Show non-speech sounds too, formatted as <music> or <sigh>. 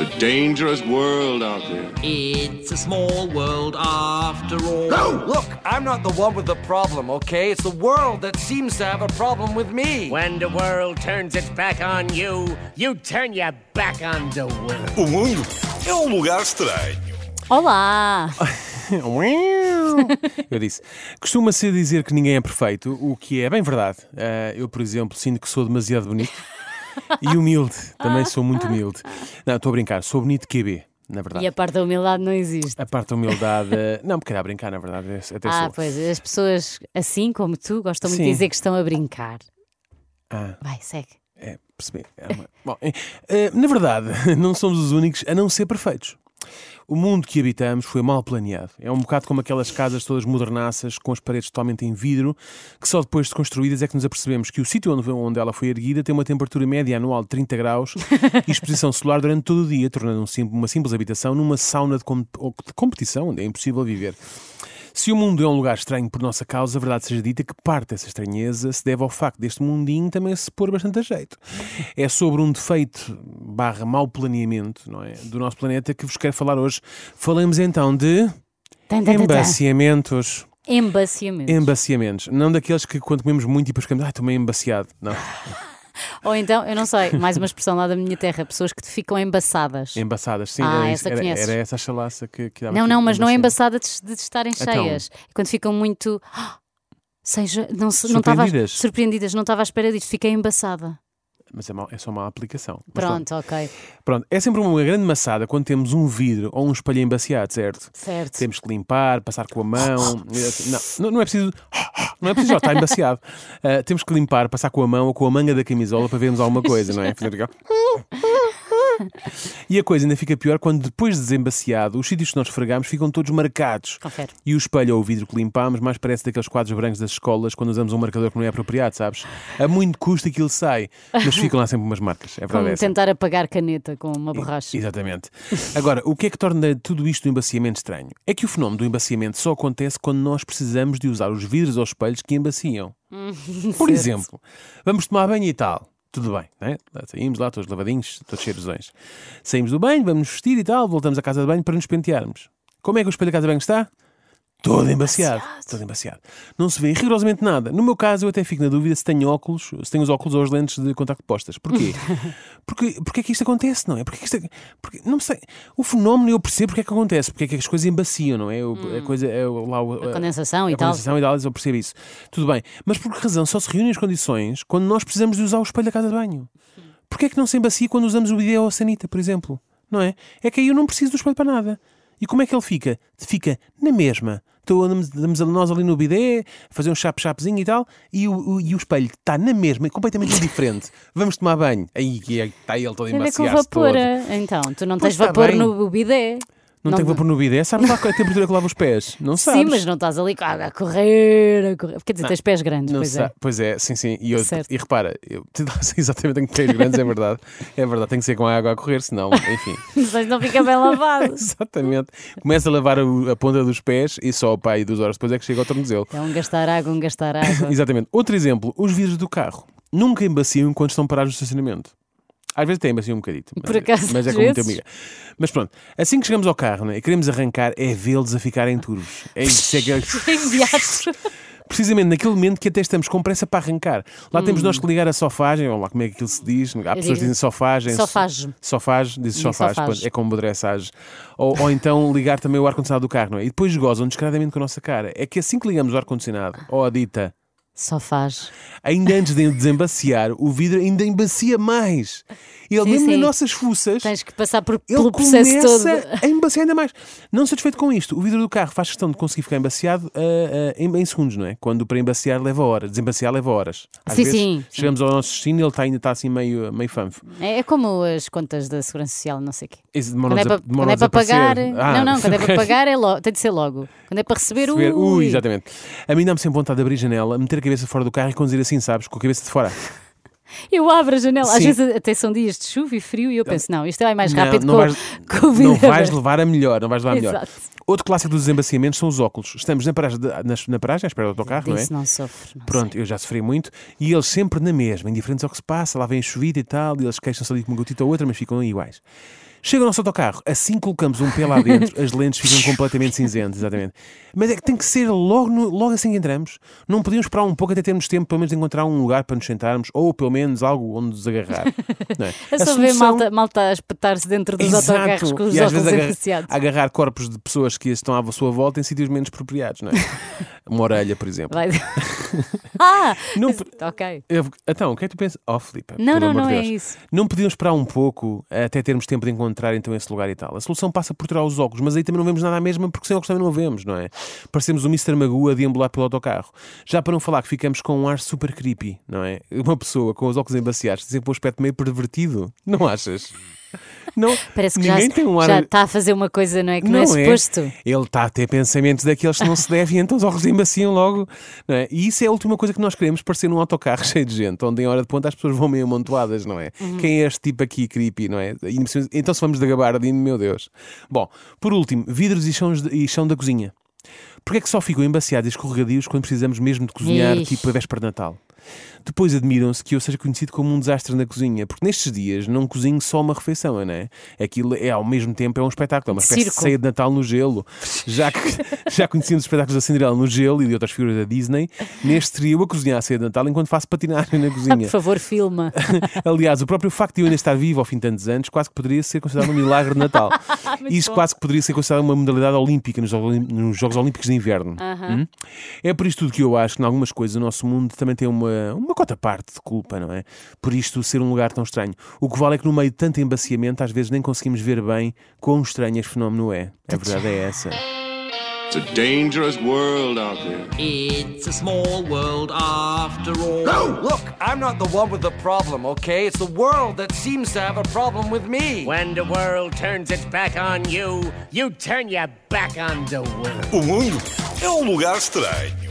It's a dangerous world out there. It's a small world after all. No! Look, I'm not the one with the problem, okay? It's the world that seems to have a problem with me. When the world turns its back on you, you turn your back on the world. O mundo é um lugar estranho. Olá! <laughs> Eu disse. Costuma-se dizer que ninguém é perfeito, o que é bem verdade. Ah, eu, por exemplo, sinto que sou demasiado bonito e humilde. Também sou muito humilde. Não, estou a brincar. Sou bonito QB, na verdade. E a parte da humildade não existe. A parte da humildade. Não, porque era a brincar, na verdade. Até Ah, sou. pois, as pessoas assim como tu gostam muito Sim. de dizer que estão a brincar. Ah. Vai, segue. É, percebi. É uma- Bom, eh, eh, na verdade, <laughs> não somos os únicos a não ser perfeitos. O mundo que habitamos foi mal planeado. É um bocado como aquelas casas todas modernaças, com as paredes totalmente em vidro, que só depois de construídas é que nos apercebemos que o sítio onde, ela foi erguida tem uma temperatura média anual de 30 graus <laughs> e exposição solar durante todo o dia, tornando um uma simples habitação numa sauna de, de competição onde é impossível viver. Se o mundo é um lugar estranho por nossa causa, a verdade seja dita que parte dessa estranheza se deve ao facto deste mundinho também se pôr bastante a jeito. É sobre um defeito barra mau planeamento não é, do nosso planeta que vos quero falar hoje. Falemos então de embaciamentos. Embaciamento. Embaciamentos. Não daqueles que quando comemos muito e depois ficamos, ai, estou meio embaciado. Não. <laughs> Ou então, eu não sei, mais uma expressão lá da minha terra, pessoas que te ficam embaçadas. Embaçadas, sim. Ah, era, essa era, era essa a chalaça que, que dava Não, não, mas não é embaçada de, de estarem Então. cheias. Quando ficam muito. "Ah, <gasps> Seja, não, se- não estava Surpreendidas. surpreendidas, não estava à espera disto, fiquei embaçada. Mas é, mau- é só uma aplicação. Mas pronto. Ok. Pronto, é sempre uma grande maçada quando temos um vidro ou um espelho embaciado, certo? Certo. Temos que limpar, passar com a mão. Não, não, não é preciso. Não é preciso, já está embaciado. <laughs> Ah, temos que limpar, passar com a mão ou com a manga da camisola para vermos alguma coisa, não é? Fazer E a coisa ainda fica pior quando depois de desembaciado, os sítios que nós esfregamos ficam todos marcados. Confere. E o espelho ou o vidro que limpamos mais parece daqueles quadros brancos das escolas quando usamos um marcador que não é apropriado, sabes? A muito custo aquilo sai, mas ficam lá sempre umas marcas. É verdade. Como é essa. tentar apagar caneta com uma borracha. Exatamente. Agora, o que é que torna tudo isto um embaciamento estranho? É que o fenómeno do embaciamento só acontece quando nós precisamos de usar os vidros ou espelhos que embaciam. <laughs> Por Certo. exemplo, vamos tomar banho e tal. Tudo bem, né? Saímos lá, todos lavadinhos, todos cheirosões. Saímos do banho, vamos vestir e tal, voltamos à casa de banho para nos pentearmos. Como é que o espelho da casa de banho está? Todo embaciado. Todo embaciado. Não se vê rigorosamente nada. No meu caso, eu até fico na dúvida se tenho óculos, se tenho os óculos ou as lentes de contacto postas. Porquê? <laughs> Porque, porque é que isto acontece, não é? Porque, é isto, porque não sei. O fenómeno eu percebo porque é que acontece, porque é que as coisas embaciam, não é? O- A coisa é lá o- A condensação a e tal. condensação e tal, eu percebo isso. Tudo bem. Mas por que razão só se reúnem as condições quando nós precisamos de usar o espelho da casa de banho? Porquê é que não se embacia quando usamos o bidé ou a sanita, por exemplo? Não é? É que aí eu não preciso do espelho para nada. E como é que ele fica? Fica na mesma. Então andamos, nós ali no bidé, a fazer um chape-chapezinho e tal, e o, o- e o espelho está na mesma, e completamente indiferente. <laughs> Vamos tomar banho. Aí que é- está ele todo Tem a ver com embaciado vapor. todo. Então, tu não Pois tens está vapor bem. no bidé. Não, tem vapor no bidé? Sabe lá qual é a temperatura que lava os pés? Não sabes? Sim, mas não estás ali com a água a correr, a correr. Quer dizer, tens pés grandes, Não pois é. Pois é, sim, sim. E, eu- e repara, eu <laughs> exatamente tenho pés grandes, é verdade. É verdade, tem que ser com a água a correr, senão, enfim. <laughs> Mas não fica bem lavado. <laughs> Exatamente. Começa a lavar a, a ponta dos pés e só pá, e duas horas depois é que chega ao tornozelo. É um gastar água, um gastar <coughs> água. Exatamente. Outro exemplo, os vidros do carro. Nunca embaciam quando estão parados no estacionamento. Às vezes até embaciam um bocadito. Mas, Por acaso, mas é com muita amiga. Mas pronto, assim que chegamos ao carro né, e queremos arrancar, é vê-los a ficarem turvos. É isso, é que Imediato. precisamente naquele momento que até estamos com pressa para arrancar. Lá temos Hum. nós que ligar a sofagem, ou lá como é que aquilo se diz. Há pessoas que dizem sofagem. sofage. Sofage, diz Digo sofage, sofage. pronto, é como bodressage. Ou, ou então ligar também o ar-condicionado do carro, não é? E depois gozam descaradamente com a nossa cara. É que assim que ligamos o ar-condicionado, ou a dita, Só faz. ainda antes de desembaciar, o vidro ainda embacia mais. Ele, Sim, mesmo sim. nas nossas fuças, Tens que passar por, ele pelo processo todo. a embaciar ainda mais. Não satisfeito com isto, o vidro do carro faz questão de conseguir ficar embaciado ah, ah, em, em segundos, não é? Quando para embaciar leva horas, desembaciar leva horas. Às Sim, vezes sim, sim. chegamos ao nosso destino e ele está, ainda está assim meio, meio fanfo. É, é como as contas da Segurança Social, não sei o quê. Esse Quando demora-nos é para, quando demora-nos é para pagar. Ah, <laughs> não, não, quando é para pagar é logo, tem de ser logo. Quando é para receber, Receber- ui. Ui, exatamente. A mim dá-me sempre vontade de abrir a janela, meter a cabeça fora do carro e conduzir assim, sabes? Com a cabeça de fora. <laughs> Eu abro a janela. Às Sim. vezes até são dias de chuva e frio e eu penso, não, isto vai mais Não, rápido não com, vais- <laughs> com o vidro Não vais levar a melhor, não vais levar a melhor. Exato. Outro clássico dos desembaciamentos são os óculos. Estamos na paragem, de- na, na paragem à espera do autocarro, não é? Disso não sofre. não Pronto, eu já sofri muito. E eles sempre na mesma, indiferentes ao que se passa, lá vem a chovida e tal, e eles queixam-se ali com uma gotita ou outra, mas ficam iguais. Chega o nosso autocarro, assim colocamos um pé lá dentro, as lentes ficam completamente cinzentas, exatamente. Mas é que tem que ser logo, no- logo assim que entramos. Não podíamos esperar um pouco até termos tempo, pelo menos, de encontrar um lugar para nos sentarmos, ou pelo menos algo onde nos agarrar. Não é? <laughs> É A só ver solução- malta, malta a espetar-se dentro dos Exato. autocarros com os e óculos agarra- enfaciados. agarrar corpos de pessoas que estão à sua volta em sítios menos apropriados, não é? <laughs> Uma orelha, por exemplo. Vai- <laughs> ah! Não ok. Eu- então, o que é que tu pensas? Oh, Filipe, Não, não, não é Deus. isso. Não podíamos esperar um pouco até termos tempo de encontrar então esse lugar e tal. A solução passa por tirar os óculos, mas aí também não vemos nada à mesma porque sem óculos também não vemos, não é? Parecemos o Mr. Magoo a deambular pelo autocarro. Já para não falar que ficamos com um ar super creepy, não é? Uma pessoa com os óculos embaciados tem sempre um aspecto meio pervertido, não achas? Não, Parece que já, ninguém tem um ar... já está a fazer uma coisa, não é? Que não, é suposto. Ele está a ter pensamentos daqueles que não se deve e então os óculos embaciam logo. Não é? E isso é a última coisa que nós queremos, parecer num autocarro <laughs> cheio de gente, onde em hora de ponta as pessoas vão meio amontoadas, não é? Uhum. Quem é este tipo aqui creepy, não é? Então se vamos da gabardine, meu Deus. Bom, por último, vidros e chão, e chão da cozinha. Porquê é que só ficam embaciados e escorregadios quando precisamos mesmo de cozinhar, Ixi. tipo a véspera de Natal? Depois admiram-se que eu seja conhecido como um desastre na cozinha, porque nestes dias não cozinho só uma refeição, não é? Aquilo é ao mesmo tempo é um espetáculo, é uma espécie Circo. de ceia de Natal no gelo. Já <laughs> já conhecíamos os espetáculos da Cinderela no gelo e de outras figuras da Disney, neste seria eu a cozinhar a ceia de Natal enquanto faço patinagem na Ah, cozinha. por favor, filma. <laughs> Aliás, o próprio facto de eu ainda estar vivo ao fim de tantos anos quase que poderia ser considerado um milagre de Natal. <laughs> Isso quase que poderia ser considerado uma modalidade olímpica nos nos Jogos Olímpicos de Inverno. Hum? É por isto tudo que eu acho que, em algumas coisas, o nosso mundo também tem uma, uma cota parte de culpa, não é? Por isto ser um lugar tão estranho. O que vale é que, no meio de tanto embaciamento, às vezes nem conseguimos ver bem quão estranho este fenómeno é. A verdade é essa. It's a dangerous world out there. It's a small world after all. No! Look, I'm not the one with the problem, okay? It's the world that seems to have a problem with me. When the world turns its back on you, you turn your back on the world. O mundo é um lugar estranho.